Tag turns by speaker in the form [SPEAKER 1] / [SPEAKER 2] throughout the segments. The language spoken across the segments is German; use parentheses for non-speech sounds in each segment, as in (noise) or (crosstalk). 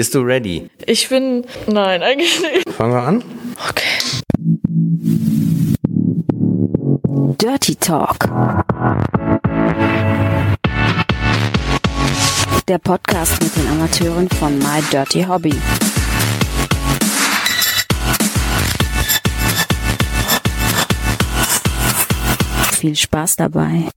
[SPEAKER 1] Bist du ready?
[SPEAKER 2] Ich bin. Nein, eigentlich nicht.
[SPEAKER 1] Fangen wir an?
[SPEAKER 2] Okay.
[SPEAKER 3] Dirty Talk. Der Podcast mit den Amateuren von My Dirty Hobby. Viel Spaß dabei.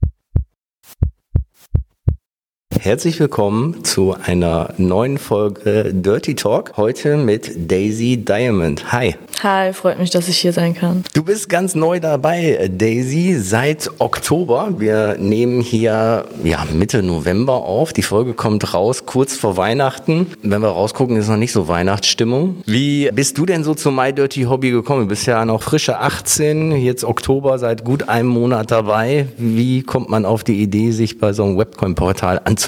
[SPEAKER 1] Herzlich willkommen zu einer neuen Folge Dirty Talk. Heute mit Daisy Diamond. Hi.
[SPEAKER 2] Hi, freut mich, dass ich hier sein kann.
[SPEAKER 1] Du bist ganz neu dabei, Daisy, seit Oktober. Wir nehmen hier ja, Mitte November auf. Die Folge kommt raus kurz vor Weihnachten. Wenn wir rausgucken, ist noch nicht so Weihnachtsstimmung. Wie bist du denn so zu My Dirty Hobby gekommen? Du bist ja noch frische 18, jetzt Oktober, seit gut einem Monat dabei. Wie kommt man auf die Idee, sich bei so einem Webcoin-Portal anzumelden?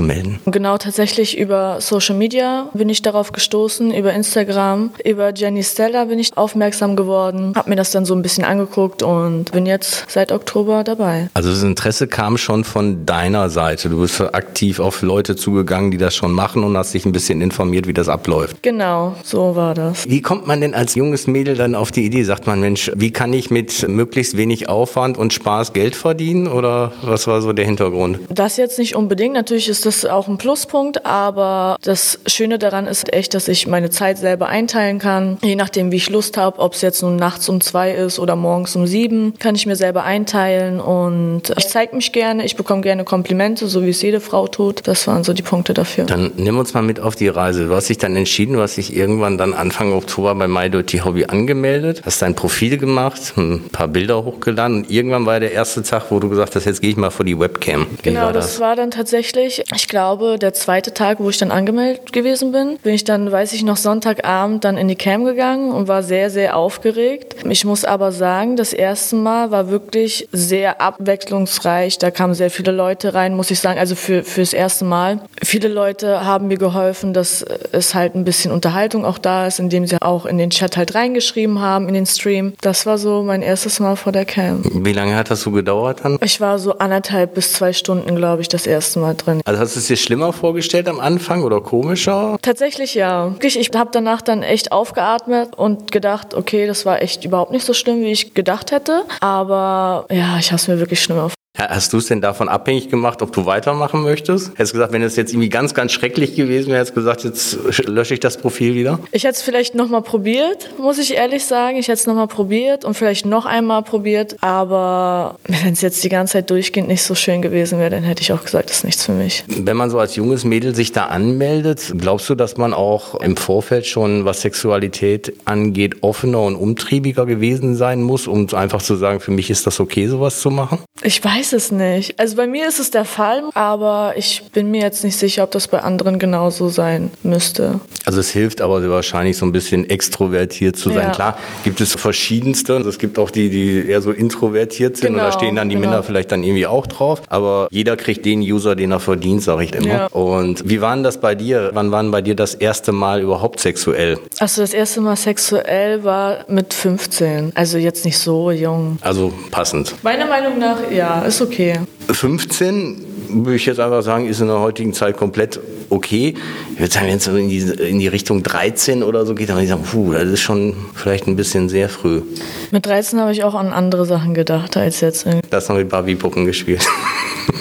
[SPEAKER 2] Genau, tatsächlich über Social Media bin ich darauf gestoßen, über Instagram, über Jenny Stella bin ich aufmerksam geworden, habe mir das dann so ein bisschen angeguckt und bin jetzt seit Oktober dabei.
[SPEAKER 1] Also das Interesse kam schon von deiner Seite. Du bist aktiv auf Leute zugegangen, die das schon machen und hast dich ein bisschen informiert, wie das abläuft.
[SPEAKER 2] Genau, so war das.
[SPEAKER 1] Wie kommt man denn als junges Mädel dann auf die Idee? Sagt man, Mensch, wie kann ich mit möglichst wenig Aufwand und Spaß Geld verdienen? Oder was war so der Hintergrund?
[SPEAKER 2] Das jetzt nicht unbedingt. Natürlich ist das auch ein Pluspunkt, aber das Schöne daran ist echt, dass ich meine Zeit selber einteilen kann. Je nachdem, wie ich Lust habe, ob es jetzt nun nachts um zwei ist oder morgens um sieben, kann ich mir selber einteilen und ich zeige mich gerne, ich bekomme gerne Komplimente, so wie es jede Frau tut. Das waren so die Punkte dafür.
[SPEAKER 1] Dann nimm uns mal mit auf die Reise. Du hast dich dann entschieden, du hast dich irgendwann dann Anfang Oktober bei My Dirty Hobby angemeldet, hast dein Profil gemacht, ein paar Bilder hochgeladen und irgendwann war der erste Tag, wo du gesagt hast, jetzt gehe ich mal vor die Webcam. Wie
[SPEAKER 2] Genau,
[SPEAKER 1] war
[SPEAKER 2] das war dann tatsächlich, ich glaube, der zweite Tag, wo ich dann angemeldet gewesen bin, bin ich dann, weiß ich noch, Sonntagabend dann in die Cam gegangen und war sehr, sehr aufgeregt. Ich muss aber sagen, das erste Mal war wirklich sehr abwechslungsreich. Da kamen sehr viele Leute rein, muss ich sagen, also für, fürs erste Mal. Viele Leute haben mir geholfen, dass es halt ein bisschen Unterhaltung auch da ist, indem sie auch in den Chat halt reingeschrieben haben, in den Stream. Das war so mein erstes Mal vor der Cam.
[SPEAKER 1] Wie lange hat das so gedauert dann?
[SPEAKER 2] Ich war so anderthalb bis zwei Stunden, glaube ich, das erste Mal drin.
[SPEAKER 1] Also hast du es dir schlimmer vorgestellt am Anfang oder komischer?
[SPEAKER 2] Tatsächlich ja. Ich habe danach dann echt aufgeatmet und gedacht, okay, das war echt überhaupt nicht so schlimm, wie ich gedacht hätte. Aber ja, ich habe es mir wirklich schlimmer
[SPEAKER 1] Hast du es denn davon abhängig gemacht, ob du weitermachen möchtest? Hättest du gesagt, wenn es jetzt irgendwie ganz, ganz schrecklich gewesen wäre, hättest du gesagt, jetzt lösche ich das Profil wieder?
[SPEAKER 2] Ich hätte es vielleicht nochmal probiert, muss ich ehrlich sagen. Ich hätte es nochmal probiert und vielleicht noch einmal probiert. Aber wenn es jetzt die ganze Zeit durchgehend nicht so schön gewesen wäre, dann hätte ich auch gesagt, das ist nichts für mich.
[SPEAKER 1] Wenn man so als junges Mädel sich da anmeldet, glaubst du, dass man auch im Vorfeld schon, was Sexualität angeht, offener und umtriebiger gewesen sein muss, um einfach zu sagen, für mich ist das okay, sowas zu machen?
[SPEAKER 2] Ich weiß es nicht. Also bei mir ist es der Fall, aber ich bin mir jetzt nicht sicher, ob das bei anderen genauso sein müsste.
[SPEAKER 1] Also es hilft aber wahrscheinlich so ein bisschen extrovertiert zu sein.
[SPEAKER 2] Ja.
[SPEAKER 1] Klar, gibt es verschiedenste. Also es gibt auch die, die eher so introvertiert sind und da
[SPEAKER 2] Genau,
[SPEAKER 1] stehen dann die
[SPEAKER 2] genau.
[SPEAKER 1] Männer vielleicht dann irgendwie auch drauf. Aber jeder kriegt den User, den er verdient, sage ich immer.
[SPEAKER 2] Ja.
[SPEAKER 1] Und wie war denn das bei dir? Wann war denn bei dir das erste Mal überhaupt sexuell?
[SPEAKER 2] Also das erste Mal sexuell war mit 15. Also jetzt nicht so jung.
[SPEAKER 1] Also passend.
[SPEAKER 2] Meiner Meinung nach, ja, ist okay.
[SPEAKER 1] 15 würde ich jetzt einfach sagen, ist in der heutigen Zeit komplett okay. Ich würde sagen, wenn es in die, in die Richtung 13 oder so geht, dann würde ich sagen, puh, das ist schon vielleicht ein bisschen sehr früh.
[SPEAKER 2] Mit 13 habe ich auch an andere Sachen gedacht als jetzt.
[SPEAKER 1] Das noch mit Barbie-Puppen gespielt. (laughs)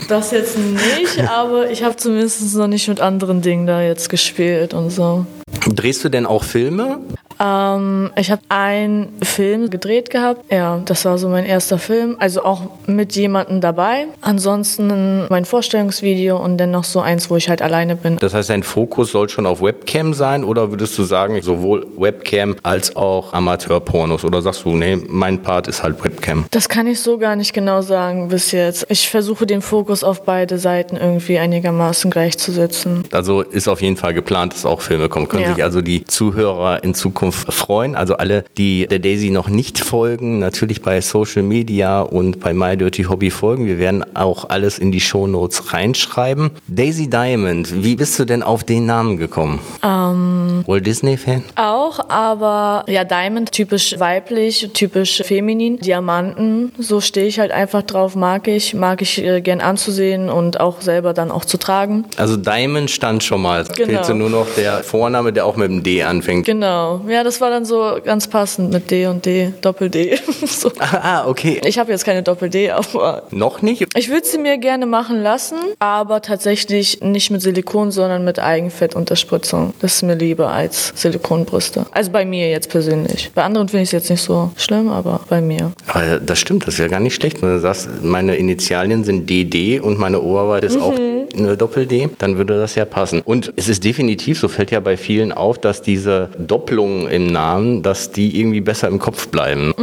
[SPEAKER 2] Das jetzt nicht, aber ich habe zumindest noch nicht mit anderen Dingen da jetzt gespielt und so.
[SPEAKER 1] Drehst du denn auch Filme?
[SPEAKER 2] Ähm, ich habe einen Film gedreht gehabt. Ja, das war so mein erster Film. Also auch mit jemandem dabei. Ansonsten mein Vorstellungsvideo und dann noch so eins, wo ich halt alleine bin.
[SPEAKER 1] Das heißt, dein Fokus soll schon auf Webcam sein oder würdest du sagen, sowohl Webcam als auch Amateurpornos? Oder sagst du, nee, mein Part ist halt Webcam?
[SPEAKER 2] Das kann ich so gar nicht genau sagen bis jetzt. Ich versuche den Fokus auf beide Seiten irgendwie einigermaßen gleichzusetzen.
[SPEAKER 1] Also ist auf jeden Fall geplant, dass auch Filme kommen. Können
[SPEAKER 2] Ja.
[SPEAKER 1] sich also die Zuhörer in Zukunft Zukunft freuen. Also alle, die der Daisy noch nicht folgen, natürlich bei Social Media und bei My Dirty Hobby folgen. Wir werden auch alles in die Show Notes reinschreiben. Daisy Diamond, wie bist du denn auf den Namen gekommen?
[SPEAKER 2] Ähm,
[SPEAKER 1] Walt Disney Fan?
[SPEAKER 2] Auch, aber ja, Diamond typisch weiblich, typisch feminin. Diamanten, so stehe ich halt einfach drauf, mag ich, mag ich äh, gern anzusehen und auch selber dann auch zu tragen.
[SPEAKER 1] Also Diamond stand schon mal.
[SPEAKER 2] Genau.
[SPEAKER 1] Fehlte nur noch der Vorname, der auch mit dem D anfängt.
[SPEAKER 2] Genau, ja, das war dann so ganz passend mit D und D, Doppel-D. (laughs) so.
[SPEAKER 1] Ah, okay.
[SPEAKER 2] Ich habe jetzt keine Doppel-D, aber
[SPEAKER 1] Noch nicht?
[SPEAKER 2] ich würde sie mir gerne machen lassen, aber tatsächlich nicht mit Silikon, sondern mit Eigenfettunterspritzung. Das ist mir lieber als Silikonbrüste. Also bei mir jetzt persönlich. Bei anderen finde ich es jetzt nicht so schlimm, aber bei mir.
[SPEAKER 1] Aber das stimmt, das wäre gar nicht schlecht. Wenn du sagst, meine Initialien sind DD und meine Oberweite ist auch eine Doppel-D, dann würde das ja passen. Und es ist definitiv, so fällt ja bei vielen auf, dass diese Doppelungen im Namen, dass die irgendwie besser im Kopf bleiben.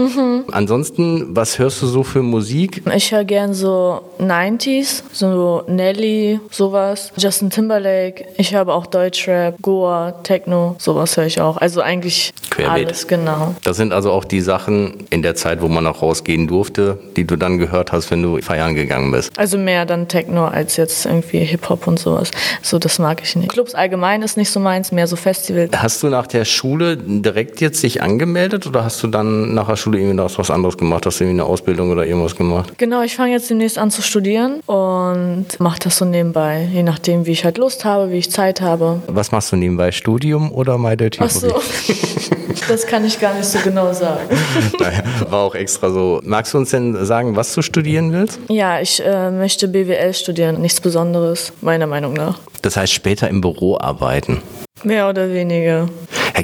[SPEAKER 1] Ansonsten, was hörst du so für Musik?
[SPEAKER 2] Ich höre gern so 90s, so Nelly, sowas, Justin Timberlake. Ich höre auch Deutschrap, Goa, Techno, sowas höre ich auch. Also eigentlich
[SPEAKER 1] Querbeet.
[SPEAKER 2] alles, genau.
[SPEAKER 1] Das sind also auch die Sachen in der Zeit, wo man auch rausgehen durfte, die du dann gehört hast, wenn du feiern gegangen bist.
[SPEAKER 2] Also mehr dann Techno als jetzt irgendwie Hip-Hop und sowas. So, das mag ich nicht. Clubs allgemein ist nicht so meins, mehr so Festivals.
[SPEAKER 1] Hast du nach der Schule direkt jetzt dich angemeldet oder hast du dann nach der Schule irgendwie noch was anderes gemacht? Hast du irgendwie eine Ausbildung oder irgendwas gemacht?
[SPEAKER 2] Genau, ich fange jetzt demnächst an zu studieren und mache das so nebenbei, je nachdem, wie ich halt Lust habe, wie ich Zeit habe.
[SPEAKER 1] Was machst du nebenbei? Studium oder My Dirty
[SPEAKER 2] Ach so, (laughs) das kann ich gar nicht so genau sagen. (laughs)
[SPEAKER 1] Naja, war auch extra so. Magst du uns denn sagen, was du studieren willst?
[SPEAKER 2] Ja, ich äh, möchte BWL studieren, nichts Besonderes, meiner Meinung nach.
[SPEAKER 1] Das heißt später im Büro arbeiten.
[SPEAKER 2] Mehr oder weniger.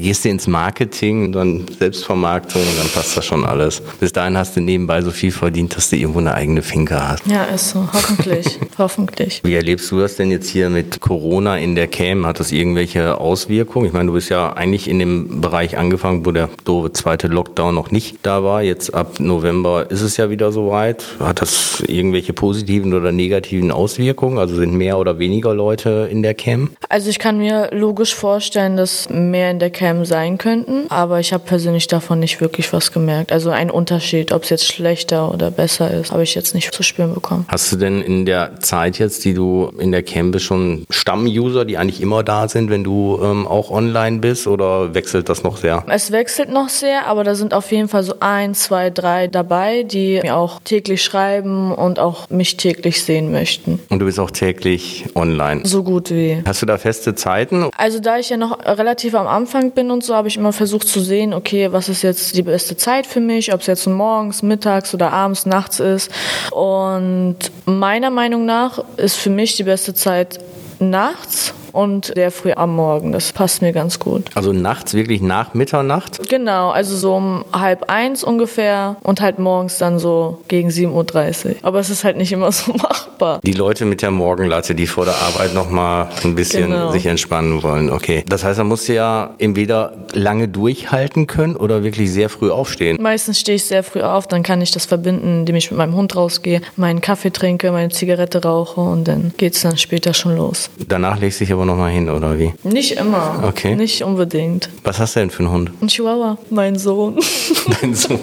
[SPEAKER 1] Gehst du ins Marketing, dann Selbstvermarktung und dann passt das schon alles. Bis dahin hast du nebenbei so viel verdient, dass du irgendwo eine eigene Finke hast.
[SPEAKER 2] Ja, ist so. Hoffentlich. (laughs) Hoffentlich.
[SPEAKER 1] Wie erlebst du das denn jetzt hier mit Corona in der Cam? Hat das irgendwelche Auswirkungen? Ich meine, du bist ja eigentlich in dem Bereich angefangen, wo der doofe zweite Lockdown noch nicht da war. Jetzt ab November ist es ja wieder soweit. Hat das irgendwelche positiven oder negativen Auswirkungen? Also sind mehr oder weniger Leute in der Cam?
[SPEAKER 2] Also ich kann mir logisch vorstellen, dass mehr in der Cam sein könnten, aber ich habe persönlich davon nicht wirklich was gemerkt. Also ein Unterschied, ob es jetzt schlechter oder besser ist, habe ich jetzt nicht zu spüren bekommen.
[SPEAKER 1] Hast du denn in der Zeit jetzt, die du in der Cam bist, schon Stammuser, die eigentlich immer da sind, wenn du ähm, auch online bist oder wechselt das noch sehr?
[SPEAKER 2] Es wechselt noch sehr, aber da sind auf jeden Fall so ein, zwei, drei dabei, die mir auch täglich schreiben und auch mich täglich sehen möchten.
[SPEAKER 1] Und du bist auch täglich online.
[SPEAKER 2] So gut wie.
[SPEAKER 1] Hast du da feste Zeiten?
[SPEAKER 2] Also da ich ja noch relativ am Anfang bin und so, habe ich immer versucht zu sehen, okay, was ist jetzt die beste Zeit für mich, ob es jetzt morgens, mittags oder abends, nachts ist. Und meiner Meinung nach ist für mich die beste Zeit nachts und sehr früh am Morgen. Das passt mir ganz gut.
[SPEAKER 1] Also nachts, wirklich nach Mitternacht?
[SPEAKER 2] Genau, also so um halb eins ungefähr und halt morgens dann so gegen 7.30 Uhr. Aber es ist halt nicht immer (laughs) so machbar.
[SPEAKER 1] Die Leute mit der Morgenlatte, die vor der Arbeit nochmal ein bisschen
[SPEAKER 2] Genau.
[SPEAKER 1] sich entspannen wollen. Okay. Das heißt, man muss ja entweder lange durchhalten können oder wirklich sehr früh aufstehen.
[SPEAKER 2] Meistens stehe ich sehr früh auf, dann kann ich das verbinden, indem ich mit meinem Hund rausgehe, meinen Kaffee trinke, meine Zigarette rauche und dann geht's dann später schon los.
[SPEAKER 1] Danach legst du dich aber nochmal hin, oder wie?
[SPEAKER 2] Nicht immer.
[SPEAKER 1] Okay.
[SPEAKER 2] Nicht unbedingt.
[SPEAKER 1] Was hast du denn für einen Hund?
[SPEAKER 2] Ein Chihuahua, mein Sohn. (laughs)
[SPEAKER 1] Dein Sohn.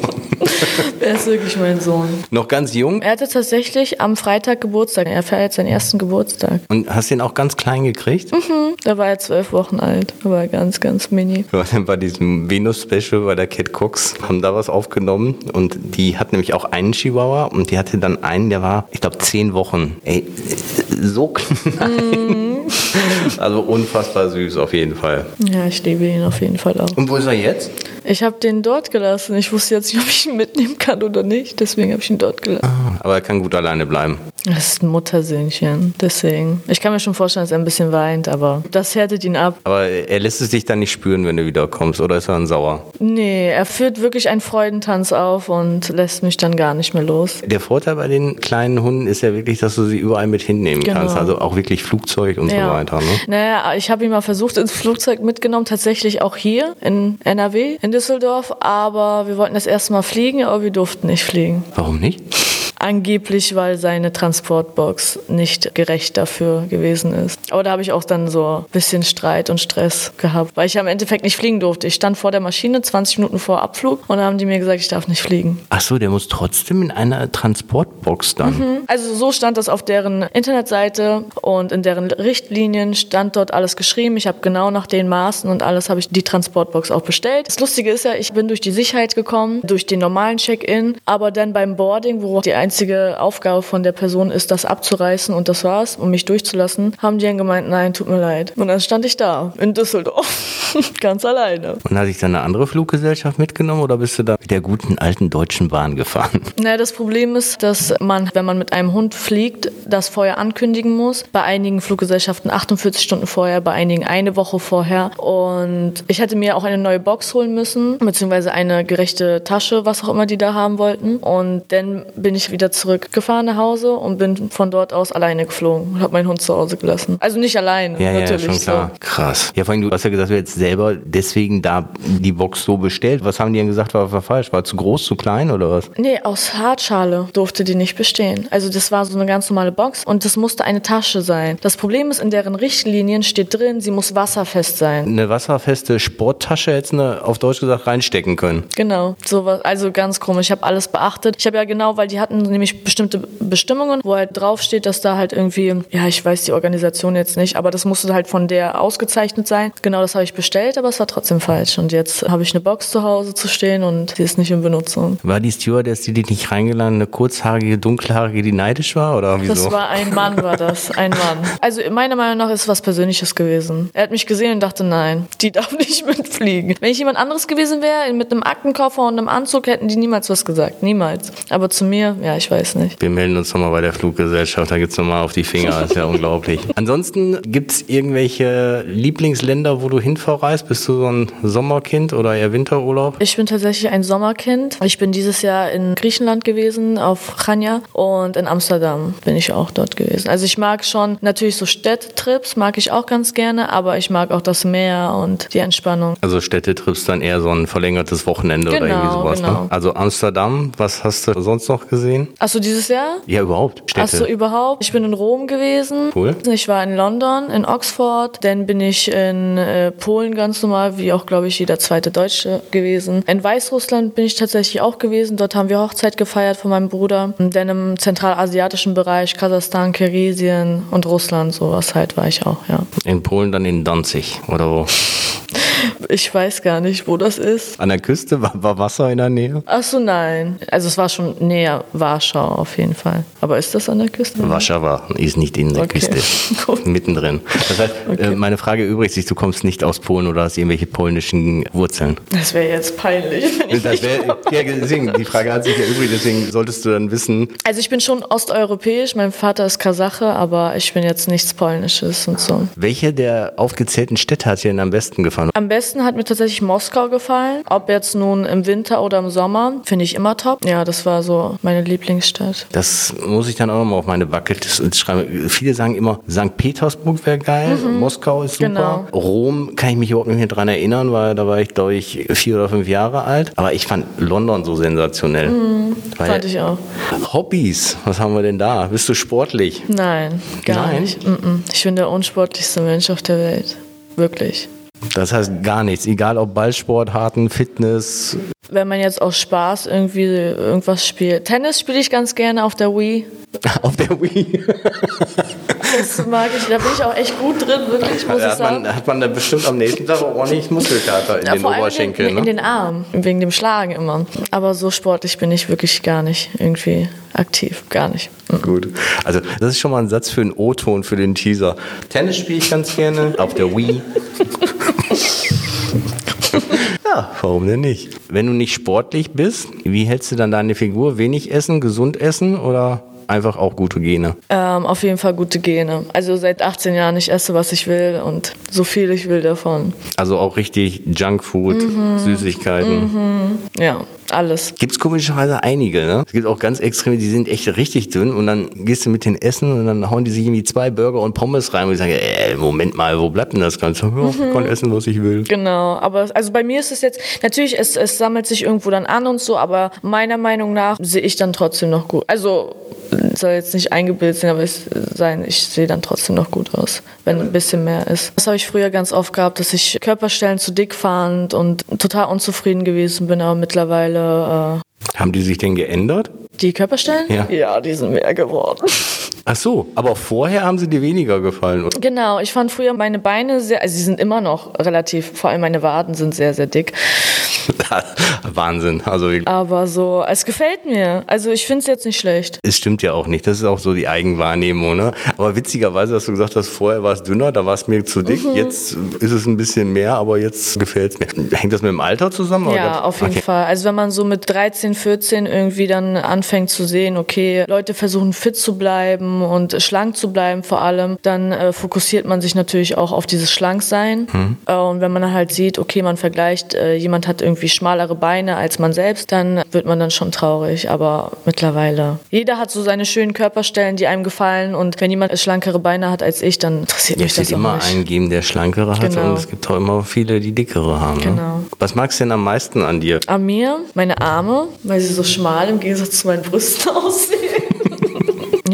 [SPEAKER 1] (laughs)
[SPEAKER 2] er ist wirklich mein Sohn.
[SPEAKER 1] Noch ganz jung?
[SPEAKER 2] Er hatte tatsächlich am Freitag Geburtstag. Er feiert seinen ersten Geburtstag.
[SPEAKER 1] Und hast den auch ganz klein gekriegt?
[SPEAKER 2] Da war er zwölf Wochen alt. Da war er ganz, ganz mini. (laughs)
[SPEAKER 1] Wir waren bei diesem Venus-Special bei der Cat Cox, haben da was aufgenommen und die hat nämlich auch einen Chihuahua und die hatte dann einen, der war, ich glaube, zehn Wochen. Ey, so klein. Also unfassbar süß auf jeden Fall.
[SPEAKER 2] Ja, ich liebe ihn auf jeden Fall auch.
[SPEAKER 1] Und wo ist er jetzt?
[SPEAKER 2] Ich habe den dort gelassen. Ich wusste jetzt nicht, ob ich ihn mitnehmen kann oder nicht. Deswegen habe ich ihn dort gelassen.
[SPEAKER 1] Aber er kann gut alleine bleiben.
[SPEAKER 2] Das ist ein Muttersöhnchen. Deswegen. Ich kann mir schon vorstellen, dass er ein bisschen weint, aber das härtet ihn ab.
[SPEAKER 1] Aber er lässt es dich dann nicht spüren, wenn du wiederkommst, oder ist er dann sauer?
[SPEAKER 2] Nee, er führt wirklich einen Freudentanz auf und lässt mich dann gar nicht mehr los.
[SPEAKER 1] Der Vorteil bei den kleinen Hunden ist ja wirklich, dass du sie überall mit hinnehmen
[SPEAKER 2] Genau.
[SPEAKER 1] kannst. Also auch wirklich Flugzeug und so weiter. Ne?
[SPEAKER 2] Naja, ich habe ihn mal versucht ins Flugzeug mitgenommen, tatsächlich auch hier in NRW, in Düsseldorf, aber wir wollten das erste Mal fliegen, aber wir durften nicht fliegen.
[SPEAKER 1] Warum nicht?
[SPEAKER 2] Angeblich, weil seine Transportbox nicht gerecht dafür gewesen ist. Aber da habe ich auch dann so ein bisschen Streit und Stress gehabt, weil ich ja im Endeffekt nicht fliegen durfte. Ich stand vor der Maschine 20 Minuten vor Abflug und dann haben die mir gesagt, ich darf nicht fliegen.
[SPEAKER 1] Ach so, der muss trotzdem in einer Transportbox dann.
[SPEAKER 2] Mhm. Also so stand das auf deren Internetseite und in deren Richtlinien stand dort alles geschrieben. Ich habe genau nach den Maßen und alles habe ich die Transportbox auch bestellt. Das Lustige ist ja, ich bin durch die Sicherheit gekommen, durch den normalen Check-in, aber dann beim Boarding, wo die einzige Aufgabe von der Person ist, das abzureißen und das war's, um mich durchzulassen, haben die dann gemeint, nein, tut mir leid. Und dann stand ich da in Düsseldorf, (laughs) ganz alleine.
[SPEAKER 1] Und hat sich dann eine andere Fluggesellschaft mitgenommen oder bist du da mit der guten alten Deutschen Bahn gefahren? (laughs)
[SPEAKER 2] Naja, das Problem ist, dass man, wenn man mit einem Hund fliegt, das vorher ankündigen muss. Bei einigen Fluggesellschaften 48 Stunden vorher, bei einigen eine Woche vorher. Und ich hätte mir auch eine neue Box holen müssen, beziehungsweise eine gerechte Tasche, was auch immer die da haben wollten. Und dann bin ich wieder zurückgefahren nach Hause und bin von dort aus alleine geflogen und habe meinen Hund zu Hause gelassen. Also nicht alleine,
[SPEAKER 1] Ja, ja,
[SPEAKER 2] natürlich.
[SPEAKER 1] schon klar.
[SPEAKER 2] So.
[SPEAKER 1] Krass. Ja, vor allem, du hast ja gesagt, du hättest selber deswegen da die Box so bestellt. Was haben die denn gesagt, war, war falsch? War zu groß, zu klein oder was?
[SPEAKER 2] Nee, aus Hartschale durfte die nicht bestehen. Also das war so eine ganz normale Box und das musste eine Tasche sein. Das Problem ist, in deren Richtlinien steht drin, sie muss wasserfest sein.
[SPEAKER 1] Eine wasserfeste Sporttasche hättest du ne, auf Deutsch gesagt reinstecken können.
[SPEAKER 2] Genau, sowas, also ganz komisch. Ich habe alles beachtet. Ich habe ja genau, weil die hatten nämlich bestimmte Bestimmungen, wo halt draufsteht, dass da halt irgendwie, ja, ich weiß die Organisation jetzt nicht, aber das musste halt von der ausgezeichnet sein. Genau, das habe ich bestellt, aber es war trotzdem falsch. Und jetzt habe ich eine Box zu Hause zu stehen und die ist nicht in Benutzung.
[SPEAKER 1] War die Stewardess, die dich nicht reingeladen, eine kurzhaarige, dunkelhaarige, die neidisch war oder wieso?
[SPEAKER 2] Das war ein Mann, war das. Ein Mann. Also meiner Meinung nach ist es was Persönliches gewesen. Er hat mich gesehen und dachte, nein, die (laughs) darf nicht mitfliegen. Wenn ich jemand anderes gewesen wäre, mit einem Aktenkoffer und einem Anzug, hätten die niemals was gesagt. Niemals. Aber zu mir, ja, ich weiß nicht.
[SPEAKER 1] Wir melden uns nochmal bei der Fluggesellschaft, da gibt's noch nochmal auf die Finger, das ist ja (laughs) unglaublich. Ansonsten gibt's irgendwelche Lieblingsländer, wo du hinverreist? Bist du so ein Sommerkind oder eher Winterurlaub?
[SPEAKER 2] Ich bin tatsächlich ein Sommerkind. Ich bin dieses Jahr in Griechenland gewesen, auf Chania und in Amsterdam bin ich auch dort gewesen. Also ich mag schon natürlich so Städtetrips, mag ich auch ganz gerne, aber ich mag auch das Meer und die Entspannung.
[SPEAKER 1] Also Städtetrips dann eher so ein verlängertes Wochenende oder
[SPEAKER 2] Genau,
[SPEAKER 1] irgendwie sowas. Ne?
[SPEAKER 2] genau.
[SPEAKER 1] Also Amsterdam, was hast du sonst noch gesehen?
[SPEAKER 2] Achso, dieses Jahr?
[SPEAKER 1] Ja, überhaupt. Städte.
[SPEAKER 2] Achso, überhaupt. Ich bin in Rom gewesen.
[SPEAKER 1] Cool.
[SPEAKER 2] Ich war in London, in Oxford. Dann bin ich in äh, Polen ganz normal, wie auch, glaube ich, jeder zweite Deutsche gewesen. In Weißrussland bin ich tatsächlich auch gewesen. Dort haben wir Hochzeit gefeiert von meinem Bruder. Und dann im zentralasiatischen Bereich, Kasachstan, Kirgisien und Russland, sowas halt war ich auch, ja.
[SPEAKER 1] In Polen dann in Danzig oder wo?
[SPEAKER 2] Ich weiß gar nicht, wo das ist.
[SPEAKER 1] An der Küste war, war Wasser in der Nähe?
[SPEAKER 2] Achso, nein. Also es war schon näher Warschau auf jeden Fall. Aber ist das an der Küste?
[SPEAKER 1] Warschauer ist nicht in der
[SPEAKER 2] Okay.
[SPEAKER 1] Küste. (laughs) Mittendrin. Das heißt, äh, meine Frage übrigens sich, du kommst nicht aus Polen oder hast irgendwelche polnischen Wurzeln.
[SPEAKER 2] Das wäre jetzt peinlich,
[SPEAKER 1] Das wär, ja, deswegen, die Frage hat sich ja übrig, deswegen solltest du dann wissen,
[SPEAKER 2] Also ich bin schon osteuropäisch, mein Vater ist Kasache, aber ich bin jetzt nichts Polnisches und so.
[SPEAKER 1] welche der aufgezählten Städte hat dir denn am besten gefallen?
[SPEAKER 2] Am besten hat mir tatsächlich Moskau gefallen. Ob jetzt nun im Winter oder im Sommer, finde ich immer top. Ja, das war so meine Lieblingsstadt.
[SPEAKER 1] Das muss ich dann auch nochmal auf meine Bucketlist schreiben. Viele sagen immer, St. Petersburg wäre geil, Moskau ist super.
[SPEAKER 2] Mhm. Genau.
[SPEAKER 1] Rom kann ich mich überhaupt nicht mehr dran erinnern, weil da war ich, glaube ich, vier oder fünf Jahre alt. Aber ich fand London so sensationell.
[SPEAKER 2] Mhm. Fand ich auch.
[SPEAKER 1] Hobbys, was haben wir denn da? Bist du sportlich?
[SPEAKER 2] Nein, gar
[SPEAKER 1] Nein?
[SPEAKER 2] nicht. Ich bin der unsportlichste Mensch auf der Welt. Wirklich.
[SPEAKER 1] Das heißt gar nichts. Egal ob Ballsport, Harten, Fitness.
[SPEAKER 2] Wenn man jetzt aus Spaß irgendwie irgendwas spielt. Tennis spiele ich ganz gerne auf der Wii. (laughs)
[SPEAKER 1] auf der Wii.
[SPEAKER 2] Das mag ich. Da bin ich auch echt gut drin, wirklich, muss
[SPEAKER 1] Da
[SPEAKER 2] ich sagen.
[SPEAKER 1] man, hat man da bestimmt am nächsten Tag auch ordentlich Muskelkater in
[SPEAKER 2] Ja,
[SPEAKER 1] den Oberschenkeln.
[SPEAKER 2] in, in
[SPEAKER 1] ne?
[SPEAKER 2] den Armen, wegen dem Schlagen immer. Aber so sportlich bin ich wirklich gar nicht irgendwie aktiv, gar nicht. Mhm.
[SPEAKER 1] Gut. Also, das ist schon mal ein Satz für einen O-Ton für den Teaser. Tennis spiele ich ganz gerne auf der Wii. Ja, warum denn nicht? Wenn du nicht sportlich bist, wie hältst du dann deine Figur? Wenig essen, gesund essen oder einfach auch gute Gene?
[SPEAKER 2] Ähm, auf jeden Fall gute Gene. Also seit 18 Jahren ich esse, was ich will und so viel ich will davon.
[SPEAKER 1] Also auch richtig Junkfood,
[SPEAKER 2] Mhm.
[SPEAKER 1] Süßigkeiten.
[SPEAKER 2] Ja, Alles.
[SPEAKER 1] Gibt's komischerweise einige, ne? Es gibt auch ganz extreme, die sind echt richtig dünn und dann gehst du mit den Essen und dann hauen die sich irgendwie zwei Burger und Pommes rein und ich sage, äh, Moment mal, wo bleibt denn das Ganze? Ich kann essen, was ich will.
[SPEAKER 2] Genau, aber also bei mir ist es jetzt, natürlich, es, es sammelt sich irgendwo dann an und so, aber meiner Meinung nach sehe ich dann trotzdem noch gut. Also soll jetzt nicht eingebildet sein, aber es sein, ich sehe dann trotzdem noch gut aus, wenn ein bisschen mehr ist. Das habe ich früher ganz oft gehabt, dass ich Körperstellen zu dick fand und total unzufrieden gewesen bin, aber mittlerweile äh,
[SPEAKER 1] Haben die sich denn geändert?
[SPEAKER 2] die Körperstellen?
[SPEAKER 1] Ja.
[SPEAKER 2] ja, die sind mehr geworden.
[SPEAKER 1] Ach so, aber vorher haben sie dir weniger gefallen. oder?
[SPEAKER 2] Genau, ich fand früher meine Beine sehr, also sie sind immer noch relativ, vor allem meine Waden sind sehr, sehr dick. (laughs)
[SPEAKER 1] Wahnsinn. Also
[SPEAKER 2] Aber so, es gefällt mir. Also ich finde es jetzt nicht schlecht.
[SPEAKER 1] es stimmt ja auch nicht. Das ist auch so die Eigenwahrnehmung. Ne? Aber witzigerweise hast du gesagt, dass vorher war es dünner, da war es mir zu dick.
[SPEAKER 2] Mhm.
[SPEAKER 1] Jetzt ist es ein bisschen mehr, aber jetzt gefällt es mir. Hängt das mit dem Alter zusammen? oder
[SPEAKER 2] Ja,
[SPEAKER 1] gab's-
[SPEAKER 2] auf jeden
[SPEAKER 1] okay.
[SPEAKER 2] Fall. Also wenn man so mit 13, 14 irgendwie dann anfängt zu sehen, okay, Leute versuchen fit zu bleiben und schlank zu bleiben vor allem, dann äh, fokussiert man sich natürlich auch auf dieses Schlanksein.
[SPEAKER 1] Mhm.
[SPEAKER 2] Äh, und wenn man dann halt sieht, okay, man vergleicht, äh, jemand hat irgendwie schmalere Beine als man selbst, dann wird man dann schon traurig. Aber mittlerweile, jeder hat so seine schönen Körperstellen, die einem gefallen. Und wenn jemand schlankere Beine hat als ich, dann interessiert
[SPEAKER 1] Ja,
[SPEAKER 2] mich das auch
[SPEAKER 1] immer
[SPEAKER 2] nicht.
[SPEAKER 1] einen geben, der schlankere hat
[SPEAKER 2] Genau.
[SPEAKER 1] und es gibt auch immer viele, die dickere haben. Ne?
[SPEAKER 2] Genau.
[SPEAKER 1] Was magst du denn am meisten an dir?
[SPEAKER 2] An mir, meine Arme, weil sie so schmal im Gegensatz zu meinen Brüsten (laughs) aussehen.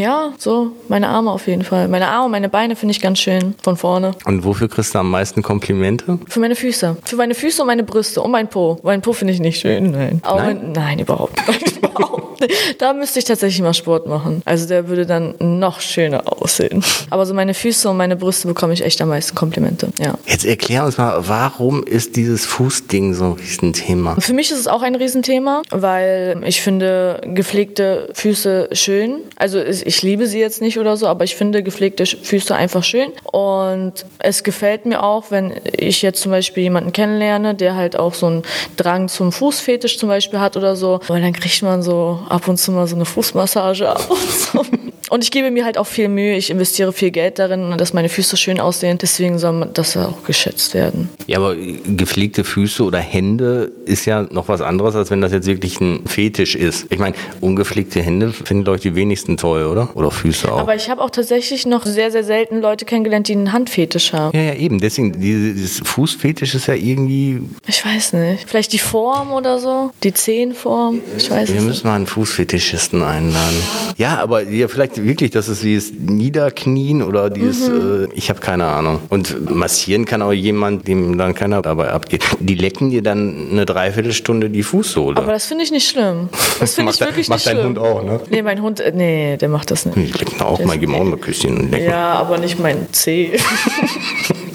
[SPEAKER 2] Ja, so, meine Arme auf jeden Fall. Meine Arme, meine Beine finde ich ganz schön von vorne.
[SPEAKER 1] Und wofür kriegst du am meisten Komplimente?
[SPEAKER 2] Für meine Füße. Für meine Füße und meine Brüste und mein Po. Mein Po finde ich nicht schön, nein. Auch
[SPEAKER 1] Nein?
[SPEAKER 2] Wenn, nein, überhaupt nicht. (laughs) überhaupt nicht. (laughs) Da müsste ich tatsächlich mal Sport machen. Also der würde dann noch schöner aussehen. Aber so meine Füße und meine Brüste bekomme ich echt am meisten Komplimente, ja.
[SPEAKER 1] Jetzt erklär uns mal, warum ist dieses Fußding so ein Riesenthema?
[SPEAKER 2] Für mich ist es auch ein Riesenthema, weil ich finde gepflegte Füße schön. Also ich liebe sie jetzt nicht oder so, aber ich finde gepflegte Füße einfach schön. Und es gefällt mir auch, wenn ich jetzt zum Beispiel jemanden kennenlerne, der halt auch so einen Drang zum Fußfetisch zum Beispiel hat oder so. Weil dann kriegt man so ab und zu mal so eine Fußmassage ab und so. Und ich gebe mir halt auch viel Mühe. Ich investiere viel Geld darin, dass meine Füße schön aussehen. Deswegen soll das auch geschätzt werden.
[SPEAKER 1] Ja, aber gepflegte Füße oder Hände ist ja noch was anderes, als wenn das jetzt wirklich ein Fetisch ist. Ich meine, ungepflegte Hände finden, glaube ich, die wenigsten toll, oder? Oder Füße auch.
[SPEAKER 2] Aber ich habe auch tatsächlich noch sehr, sehr selten Leute kennengelernt, die einen Handfetisch haben.
[SPEAKER 1] ja, ja, eben. Deswegen, dieses Fußfetisch ist ja irgendwie.
[SPEAKER 2] Ich weiß nicht. Vielleicht die Form oder so? Die Zehenform? Ich weiß
[SPEAKER 1] Wir
[SPEAKER 2] nicht.
[SPEAKER 1] müssen mal einen Fußfetischisten einladen. Ja, aber ja, vielleicht wirklich, das ist dieses Niederknien oder dieses,
[SPEAKER 2] Mhm.
[SPEAKER 1] äh, ich habe keine Ahnung. Und massieren kann auch jemand, dem dann keiner dabei abgeht. Die lecken dir dann eine Dreiviertelstunde die Fußsohle.
[SPEAKER 2] Aber das finde ich nicht schlimm. Das finde (laughs) ich
[SPEAKER 1] Macht dein-
[SPEAKER 2] wirklich
[SPEAKER 1] macht
[SPEAKER 2] nicht
[SPEAKER 1] dein
[SPEAKER 2] schlimm.
[SPEAKER 1] Hund auch, ne?
[SPEAKER 2] Nee, mein Hund, äh, nee, der macht das nicht.
[SPEAKER 1] Die lecken auch mal, gib mir auch mal Küsschen und lecken.
[SPEAKER 2] Ja, aber nicht mein Zeh. (laughs)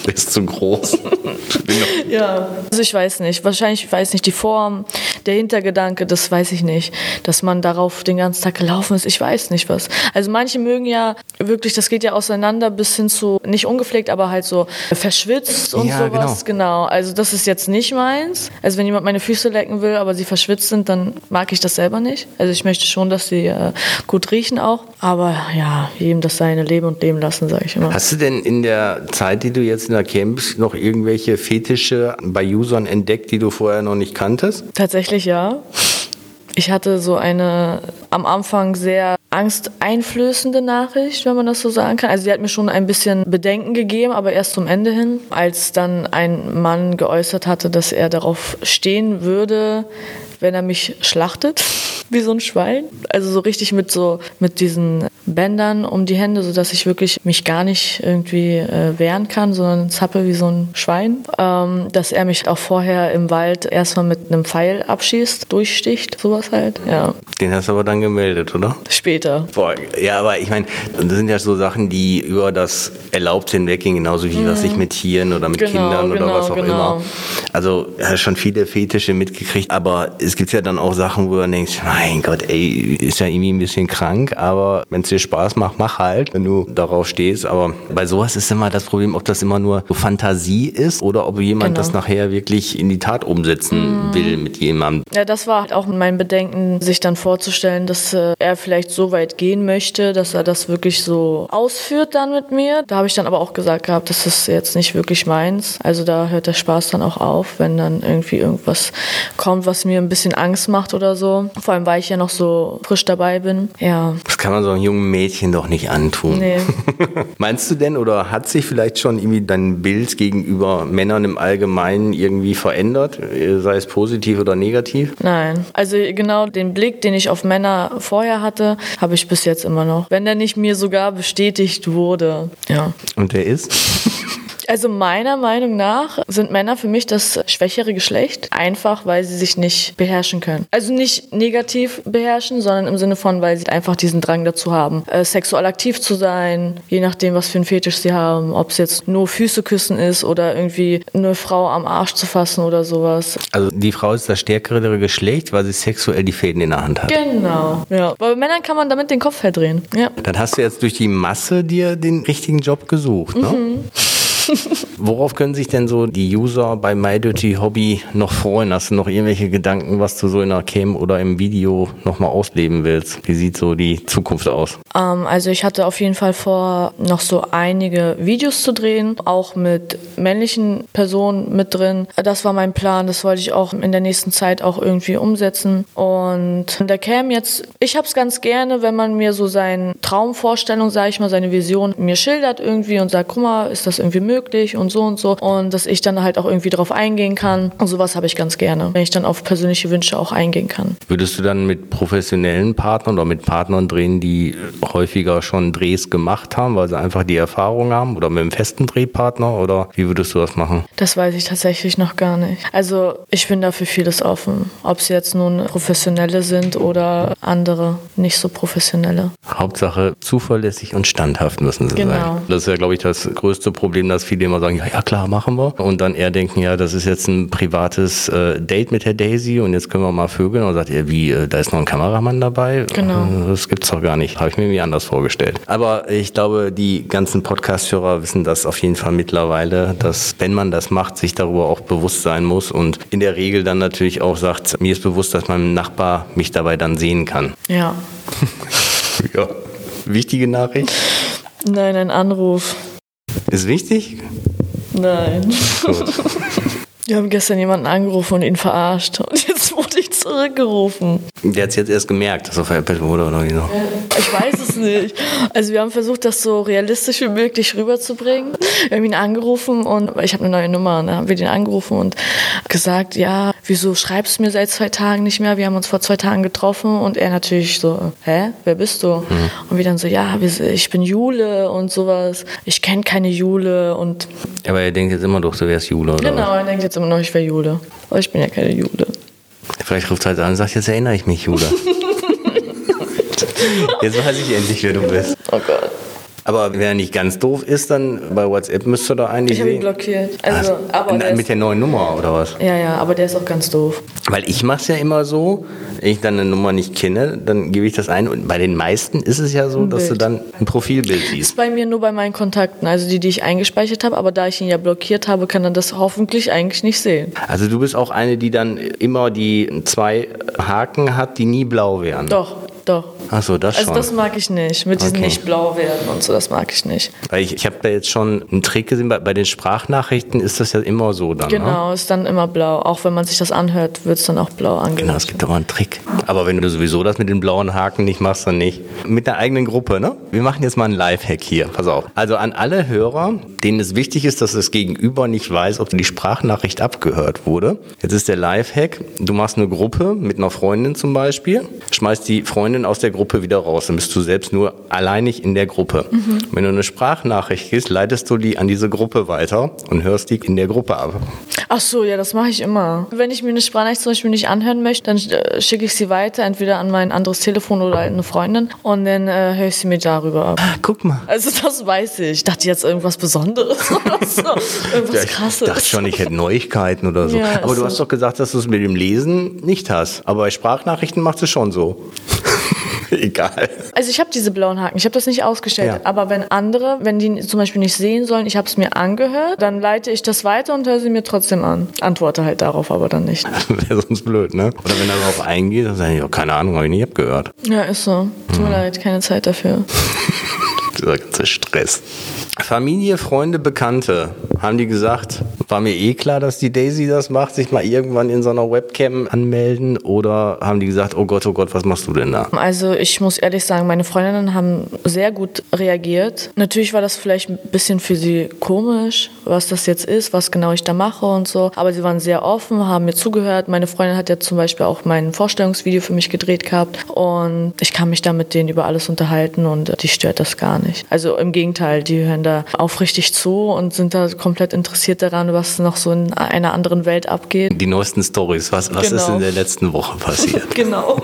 [SPEAKER 1] Der (laughs) ist zu groß. (laughs)
[SPEAKER 2] Ja, also ich weiß nicht. Wahrscheinlich, ich weiß nicht, die Form, der Hintergedanke, das weiß ich nicht. Dass man darauf den ganzen Tag gelaufen ist, ich weiß nicht was. Also manche mögen ja wirklich, das geht ja auseinander bis hin zu, nicht ungepflegt, aber halt so verschwitzt und
[SPEAKER 1] Ja,
[SPEAKER 2] sowas. Genau. Also das ist jetzt nicht meins. Also wenn jemand meine Füße lecken will, aber sie verschwitzt sind, dann mag ich das selber nicht. Also ich möchte schon, dass sie äh, gut riechen auch. Aber ja, jedem das seine Leben und Leben lassen, sage ich immer.
[SPEAKER 1] Hast du denn in der Zeit, die du jetzt in der Camp bist, noch irgendwelche Fetische bei Usern entdeckt, die du vorher noch nicht kanntest?
[SPEAKER 2] Tatsächlich ja. Ich hatte so eine am Anfang sehr angsteinflößende Nachricht, wenn man das so sagen kann. Also sie hat mir schon ein bisschen Bedenken gegeben, aber erst zum Ende hin, als dann ein Mann geäußert hatte, dass er darauf stehen würde, wenn er mich schlachtet, (laughs) wie so ein Schwein. Also so richtig mit so mit diesen Bändern um die Hände, sodass ich wirklich mich gar nicht irgendwie äh, wehren kann, sondern zappe wie so ein Schwein. Ähm, dass er mich auch vorher im Wald erstmal mit einem Pfeil abschießt, durchsticht, sowas halt. Ja,
[SPEAKER 1] Den hast du aber dann gemeldet, oder?
[SPEAKER 2] später.
[SPEAKER 1] Boah, ja, aber ich meine, das sind ja so Sachen, die über das Erlaubte hinweggehen, genauso wie was ich mit Tieren oder mit
[SPEAKER 2] Genau,
[SPEAKER 1] Kindern oder
[SPEAKER 2] genau,
[SPEAKER 1] was auch
[SPEAKER 2] genau.
[SPEAKER 1] immer. Also ja, schon viele Fetische mitgekriegt, aber es gibt ja dann auch Sachen, wo du dann denkst, mein Gott, ey, ist ja irgendwie ein bisschen krank, aber wenn es dir Spaß macht, mach halt, wenn du darauf stehst. Aber bei sowas ist immer das Problem, ob das immer nur so Fantasie ist oder ob jemand
[SPEAKER 2] Genau.
[SPEAKER 1] das nachher wirklich in die Tat umsetzen will mit jemandem.
[SPEAKER 2] Ja, das war halt auch mein Bedenken, sich dann vorzustellen, dass äh, er vielleicht so weit gehen möchte, dass er das wirklich so ausführt dann mit mir. Da habe ich dann aber auch gesagt gehabt, das ist jetzt nicht wirklich meins. Also da hört der Spaß dann auch auf. auf, wenn dann irgendwie irgendwas kommt, was mir ein bisschen Angst macht oder so. Vor allem, weil ich ja noch so frisch dabei bin. Ja.
[SPEAKER 1] Das kann man so einem jungen Mädchen doch nicht antun.
[SPEAKER 2] Nee. (laughs)
[SPEAKER 1] Meinst du denn oder hat sich vielleicht schon irgendwie dein Bild gegenüber Männern im Allgemeinen irgendwie verändert, sei es positiv oder negativ?
[SPEAKER 2] Nein. Also genau den Blick, den ich auf Männer vorher hatte, habe ich bis jetzt immer noch. Wenn der nicht mir sogar bestätigt wurde. Ja.
[SPEAKER 1] Und der ist? (laughs)
[SPEAKER 2] Also meiner Meinung nach sind Männer für mich das schwächere Geschlecht, einfach weil sie sich nicht beherrschen können. Also nicht negativ beherrschen, sondern im Sinne von, weil sie einfach diesen Drang dazu haben, äh, sexuell aktiv zu sein, je nachdem, was für einen Fetisch sie haben, ob es jetzt nur Füße küssen ist oder irgendwie eine Frau am Arsch zu fassen oder sowas.
[SPEAKER 1] Also die Frau ist das stärkere Geschlecht, weil sie sexuell die Fäden in der Hand hat.
[SPEAKER 2] Genau. Ja. Weil bei Männern kann man damit den Kopf verdrehen. Ja.
[SPEAKER 1] Dann hast du jetzt durch die Masse dir den richtigen Job gesucht, ne?
[SPEAKER 2] Mhm.
[SPEAKER 1] Worauf können sich denn so die User bei MyDirty Hobby noch freuen? Hast du noch irgendwelche Gedanken, was du so in der Cam oder im Video nochmal ausleben willst? Wie sieht so die Zukunft aus?
[SPEAKER 2] Ähm, also ich hatte auf jeden Fall vor, noch so einige Videos zu drehen, auch mit männlichen Personen mit drin. Das war mein Plan, das wollte ich auch in der nächsten Zeit auch irgendwie umsetzen. Und in der Cam jetzt, ich habe es ganz gerne, wenn man mir so seine Traumvorstellung, sage ich mal, seine Vision mir schildert irgendwie und sagt, guck mal, ist das irgendwie möglich und so und so. Und dass ich dann halt auch irgendwie drauf eingehen kann. Und sowas habe ich ganz gerne, wenn ich dann auf persönliche Wünsche auch eingehen kann.
[SPEAKER 1] Würdest du dann mit professionellen Partnern oder mit Partnern drehen, die häufiger schon Drehs gemacht haben, weil sie einfach die Erfahrung haben oder mit einem festen Drehpartner oder wie würdest du das machen?
[SPEAKER 2] Das weiß ich tatsächlich noch gar nicht. Also ich bin dafür vieles offen. Ob es jetzt nun professionelle sind oder andere nicht so professionelle.
[SPEAKER 1] Hauptsache zuverlässig und standhaft müssen sie
[SPEAKER 2] Genau.
[SPEAKER 1] sein. Das ist ja, glaube ich, das größte Problem, dass viele immer sagen, ja, ja klar, machen wir. Und dann eher denken, ja, das ist jetzt ein privates äh, Date mit der Daisy und jetzt können wir mal vögeln. Und sagt ihr, wie, äh, da ist noch ein Kameramann dabei?
[SPEAKER 2] Genau.
[SPEAKER 1] Äh, Das gibt's doch gar nicht. Habe ich mir irgendwie anders vorgestellt. Aber ich glaube, die ganzen Podcast-Hörer wissen das auf jeden Fall mittlerweile, dass wenn man das macht, sich darüber auch bewusst sein muss und in der Regel dann natürlich auch sagt, mir ist bewusst, dass mein Nachbar mich dabei dann sehen kann.
[SPEAKER 2] Ja. (laughs)
[SPEAKER 1] Ja. Wichtige Nachricht.
[SPEAKER 2] Nein, ein Anruf.
[SPEAKER 1] Ist wichtig?
[SPEAKER 2] Nein.
[SPEAKER 1] Gut. (laughs)
[SPEAKER 2] Wir haben gestern jemanden angerufen und ihn verarscht. Und jetzt wurde ich zurückgerufen.
[SPEAKER 1] Der hat es jetzt erst gemerkt, dass er veräppelt wurde oder wie so.
[SPEAKER 2] Ich weiß es nicht. Also wir haben versucht, das so realistisch wie möglich rüberzubringen. Wir haben ihn angerufen und ich habe eine neue Nummer. Und dann haben wir den angerufen und gesagt, ja, wieso schreibst du mir seit zwei Tagen nicht mehr? Wir haben uns vor zwei Tagen getroffen und er natürlich so, hä, wer bist du? Und wir dann so, ja, ich bin Jule und sowas. Ich kenne keine Jule und
[SPEAKER 1] Aber er denkt jetzt immer doch, du wärst Jule oder
[SPEAKER 2] genau, er denkt jetzt immer noch, ich wäre Jule. Aber ich bin ja keine Jule.
[SPEAKER 1] Vielleicht ruft er halt an und sagt, jetzt erinnere ich mich, Jule. (laughs) jetzt weiß ich endlich, wer du bist.
[SPEAKER 2] Oh Gott.
[SPEAKER 1] Aber wenn er nicht ganz doof ist, dann bei WhatsApp müsste er eigentlich
[SPEAKER 2] Ich habe ihn blockiert. Also,
[SPEAKER 1] Ah,
[SPEAKER 2] aber der
[SPEAKER 1] mit
[SPEAKER 2] ist,
[SPEAKER 1] der neuen Nummer oder was?
[SPEAKER 2] ja, ja, aber der ist auch ganz doof.
[SPEAKER 1] Weil ich mache es ja immer so, wenn ich dann eine Nummer nicht kenne, dann gebe ich das ein. Und bei den meisten ist es ja so, dass du
[SPEAKER 2] Bild.
[SPEAKER 1] dann ein Profilbild
[SPEAKER 2] Ist
[SPEAKER 1] siehst.
[SPEAKER 2] bei mir nur bei meinen Kontakten, also die, die ich eingespeichert habe, aber da ich ihn ja blockiert habe, kann er das hoffentlich eigentlich nicht sehen.
[SPEAKER 1] Also du bist auch eine, die dann immer die zwei Haken hat, die nie blau wären.
[SPEAKER 2] Doch, doch.
[SPEAKER 1] Ach so, das
[SPEAKER 2] Also
[SPEAKER 1] schon.
[SPEAKER 2] das mag ich nicht, mit diesen
[SPEAKER 1] Okay.
[SPEAKER 2] nicht blau werden und so, das mag ich nicht.
[SPEAKER 1] Weil ich, ich habe da jetzt schon einen Trick gesehen, bei, bei den Sprachnachrichten ist das ja immer so dann. Ne?
[SPEAKER 2] Genau, ist dann immer blau. Auch wenn man sich das anhört, wird es dann auch blau
[SPEAKER 1] Genau, es gibt aber einen Trick. Aber wenn du sowieso das mit den blauen Haken nicht machst, dann nicht. Mit der eigenen Gruppe, ne? Wir machen jetzt mal einen Lifehack hier. Pass auf. Also an alle Hörer, denen es wichtig ist, dass das Gegenüber nicht weiß, ob die Sprachnachricht abgehört wurde. Jetzt ist der Lifehack. Du machst eine Gruppe mit einer Freundin zum Beispiel, schmeißt die Freundin aus der Gruppe wieder raus. Dann bist du selbst nur alleinig in der Gruppe. Wenn du eine Sprachnachricht gehst, leitest du die an diese Gruppe weiter und hörst die in der Gruppe ab.
[SPEAKER 2] Ach so, ja, das mache ich immer. Wenn ich mir eine Sprachnachricht zum Beispiel nicht anhören möchte, dann äh, schicke ich sie weiter, entweder an mein anderes Telefon oder an eine Freundin und dann äh, höre ich sie mir darüber ab.
[SPEAKER 1] Guck mal.
[SPEAKER 2] Also das weiß ich. Ich dachte jetzt irgendwas Besonderes (laughs) oder so. Irgendwas
[SPEAKER 1] Ja, ich
[SPEAKER 2] Krasses.
[SPEAKER 1] dachte schon, ich hätte Neuigkeiten oder so.
[SPEAKER 2] Ja,
[SPEAKER 1] Aber du
[SPEAKER 2] so.
[SPEAKER 1] hast doch gesagt, dass du es mit dem Lesen nicht hast. Aber bei Sprachnachrichten machst du es schon so. (laughs) Egal.
[SPEAKER 2] Also ich habe diese blauen Haken, ich habe das nicht ausgestellt.
[SPEAKER 1] Ja.
[SPEAKER 2] Aber wenn andere, wenn die zum Beispiel nicht sehen sollen, ich habe es mir angehört, dann leite ich das weiter und höre sie mir trotzdem an. Antworte halt darauf aber dann nicht. (laughs)
[SPEAKER 1] Wäre sonst blöd, ne? Oder wenn er darauf eingeht, dann sage ich, oh, keine Ahnung, habe ich nicht abgehört.
[SPEAKER 2] Ja, ist so. Tut
[SPEAKER 1] Mhm.
[SPEAKER 2] mir leid, keine Zeit dafür. (laughs)
[SPEAKER 1] Dieser ganze Stress. Familie, Freunde, Bekannte, haben die gesagt, war mir eh klar, dass die Daisy das macht, sich mal irgendwann in so einer Webcam anmelden? Oder haben die gesagt, oh Gott, oh Gott, was machst du denn da?
[SPEAKER 2] Also ich muss ehrlich sagen, meine Freundinnen haben sehr gut reagiert. Natürlich war das vielleicht ein bisschen für sie komisch, was das jetzt ist, was genau ich da mache und so. Aber sie waren sehr offen, haben mir zugehört. Meine Freundin hat ja zum Beispiel auch mein Vorstellungsvideo für mich gedreht gehabt. Und ich kann mich da mit denen über alles unterhalten und die stört das gar nicht. Also im Gegenteil, die hören da aufrichtig zu und sind da komplett interessiert daran, was noch so in einer anderen Welt abgeht.
[SPEAKER 1] Die neuesten Stories, was, was genau. ist in der letzten Woche passiert? (laughs)
[SPEAKER 2] genau.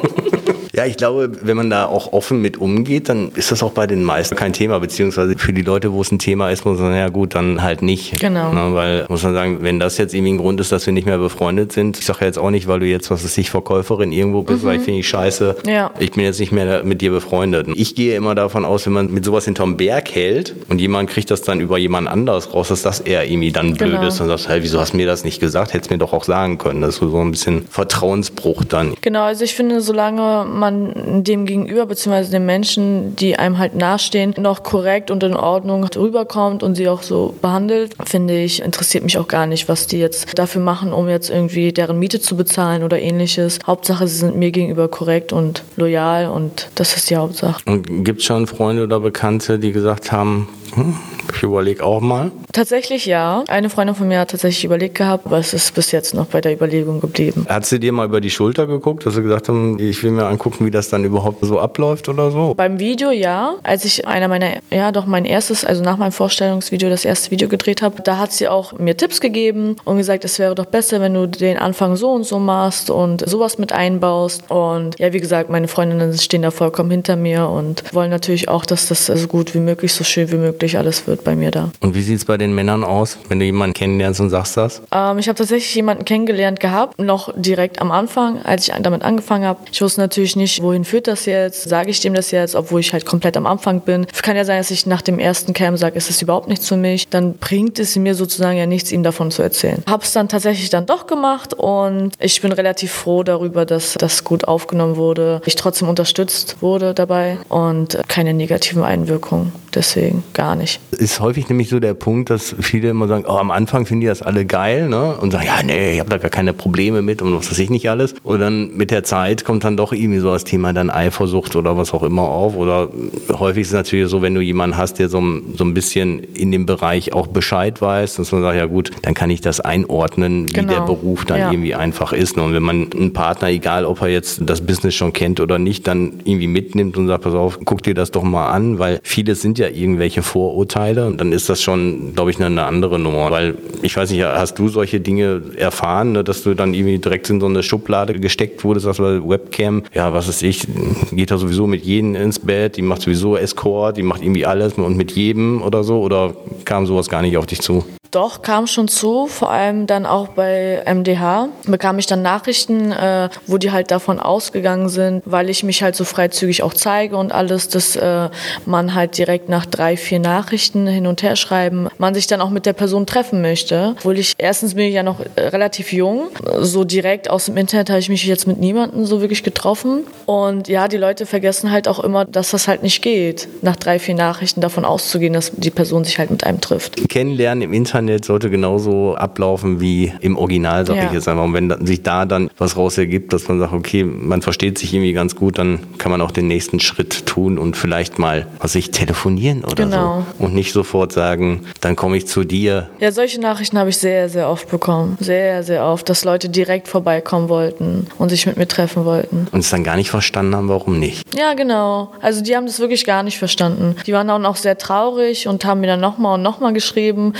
[SPEAKER 1] Ja, ich glaube, wenn man da auch offen mit umgeht, dann ist das auch bei den meisten kein Thema, beziehungsweise für die Leute, wo es ein Thema ist, muss man sagen, ja gut, dann halt nicht.
[SPEAKER 2] Genau.
[SPEAKER 1] Na, weil, muss man sagen, wenn das jetzt irgendwie ein Grund ist, dass wir nicht mehr befreundet sind, ich sage ja jetzt auch nicht, weil du jetzt, was ist ich, Verkäuferin irgendwo bist, mhm. weil ich finde ich scheiße,
[SPEAKER 2] ja.
[SPEAKER 1] ich bin jetzt nicht mehr mit dir befreundet. Ich gehe immer davon aus, wenn man mit sowas hinterm Berg hält und jemand kriegt das dann über jemand anderes raus, dass das eher irgendwie dann blöd genau. ist und sagt, hey, wieso hast du mir das nicht gesagt? Hättest mir doch auch sagen können. Das ist so ein bisschen Vertrauensbruch dann.
[SPEAKER 2] Genau, also ich finde, solange man dem Gegenüber bzw. den Menschen, die einem halt nahestehen, noch korrekt und in Ordnung rüberkommt und sie auch so behandelt, finde ich, interessiert mich auch gar nicht, was die jetzt dafür machen, um jetzt irgendwie deren Miete zu bezahlen oder ähnliches. Hauptsache, sie sind mir gegenüber korrekt und loyal und das ist die Hauptsache.
[SPEAKER 1] Und gibt es schon Freunde oder Bekannte, die gesagt haben, hm, ich überlege auch mal.
[SPEAKER 2] Tatsächlich ja. Eine Freundin von mir hat tatsächlich überlegt gehabt, aber es ist bis jetzt noch bei der Überlegung geblieben.
[SPEAKER 1] Hat sie dir mal über die Schulter geguckt, dass sie gesagt haben, ich will mir angucken, wie das dann überhaupt so abläuft oder so?
[SPEAKER 2] Beim Video ja. Als ich einer meiner, ja doch mein erstes, also nach meinem Vorstellungsvideo, das erste Video gedreht habe, da hat sie auch mir Tipps gegeben und gesagt, es wäre doch besser, wenn du den Anfang so und so machst und sowas mit einbaust. Und ja, wie gesagt, meine Freundinnen stehen da vollkommen hinter mir und wollen natürlich auch, dass das so gut wie möglich, so schön wie möglich alles wird bei mir da.
[SPEAKER 1] Und wie sieht es bei den Männern aus, wenn du jemanden kennenlernst und sagst das?
[SPEAKER 2] Ähm, ich habe tatsächlich jemanden kennengelernt gehabt, noch direkt am Anfang, als ich damit angefangen habe. Ich wusste natürlich nicht, wohin führt das jetzt, sage ich dem das jetzt, obwohl ich halt komplett am Anfang bin. Es kann ja sein, dass ich nach dem ersten Cam sage, ist es überhaupt nichts für mich. Dann bringt es mir sozusagen ja nichts, ihm davon zu erzählen. Habe es dann tatsächlich dann doch gemacht und ich bin relativ froh darüber, dass das gut aufgenommen wurde. Ich trotzdem unterstützt wurde dabei und keine negativen Einwirkungen. Deswegen gar nicht.
[SPEAKER 1] Ist häufig nämlich so der Punkt, dass viele immer sagen, oh, am Anfang finden die das alle geil, ne? Und sagen, ja, nee, ich habe da gar keine Probleme mit und was weiß ich nicht alles. Und dann mit der Zeit kommt dann doch irgendwie so das Thema dann Eifersucht oder was auch immer auf. Oder häufig ist es natürlich so, wenn du jemanden hast, der so, so ein bisschen in dem Bereich auch Bescheid weiß, dass man sagt, ja gut, dann kann ich das einordnen, wie genau. der Beruf dann ja. irgendwie einfach ist. Ne? Und wenn man einen Partner, egal ob er jetzt das Business schon kennt oder nicht, dann irgendwie mitnimmt und sagt, pass auf, guck dir das doch mal an, weil viele sind ja irgendwelche Vorurteile und dann ist das schon, glaube ich, eine andere Nummer. Weil ich weiß nicht, hast du solche Dinge erfahren, ne, dass du dann irgendwie direkt in so eine Schublade gesteckt wurdest, das war Webcam, ja, was ist ich, geht da sowieso mit jedem ins Bett, die macht sowieso Escort, die macht irgendwie alles und mit jedem oder so oder kam sowas gar nicht auf dich zu?
[SPEAKER 2] Doch, kam schon zu, vor allem dann auch bei MDH. Bekam ich dann Nachrichten, äh, wo die halt davon ausgegangen sind, weil ich mich halt so freizügig auch zeige und alles, dass äh, man halt direkt nach drei, vier Nachrichten hin und her schreiben, man sich dann auch mit der Person treffen möchte. Obwohl ich, erstens bin ich ja noch äh, relativ jung, so direkt aus dem Internet habe ich mich jetzt mit niemandem so wirklich getroffen. Und ja, die Leute vergessen halt auch immer, dass das halt nicht geht, nach drei, vier Nachrichten davon auszugehen, dass die Person sich halt mit einem trifft.
[SPEAKER 1] Kennenlernen im Internet Internet sollte genauso ablaufen wie im Original, sag ja. ich jetzt einfach. Und wenn sich da dann was raus ergibt, dass man sagt, okay, man versteht sich irgendwie ganz gut, dann kann man auch den nächsten Schritt tun und vielleicht mal, was ich, telefonieren oder genau. so. Und nicht sofort sagen, dann komme ich zu dir.
[SPEAKER 2] Ja, solche Nachrichten habe ich sehr, sehr oft bekommen. Sehr, sehr oft, dass Leute direkt vorbeikommen wollten und sich mit mir treffen wollten.
[SPEAKER 1] Und es dann gar nicht verstanden haben, warum nicht.
[SPEAKER 2] Ja, genau. Also die haben das wirklich gar nicht verstanden. Die waren dann auch sehr traurig und haben mir dann nochmal und nochmal geschrieben.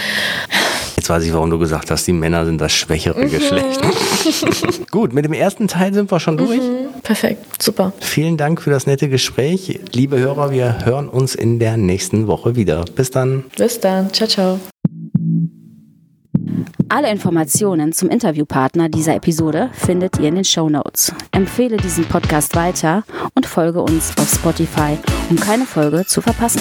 [SPEAKER 1] Jetzt weiß ich, warum du gesagt hast, die Männer sind das schwächere mhm. Geschlecht. (laughs) Gut, mit dem ersten Teil sind wir schon durch. Mhm.
[SPEAKER 2] Perfekt, super.
[SPEAKER 1] Vielen Dank für das nette Gespräch. Liebe Hörer, wir hören uns in der nächsten Woche wieder. Bis dann.
[SPEAKER 2] Bis dann. Ciao, ciao.
[SPEAKER 3] Alle Informationen zum Interviewpartner dieser Episode findet ihr in den Show Notes. Empfehle diesen Podcast weiter und folge uns auf Spotify, um keine Folge zu verpassen.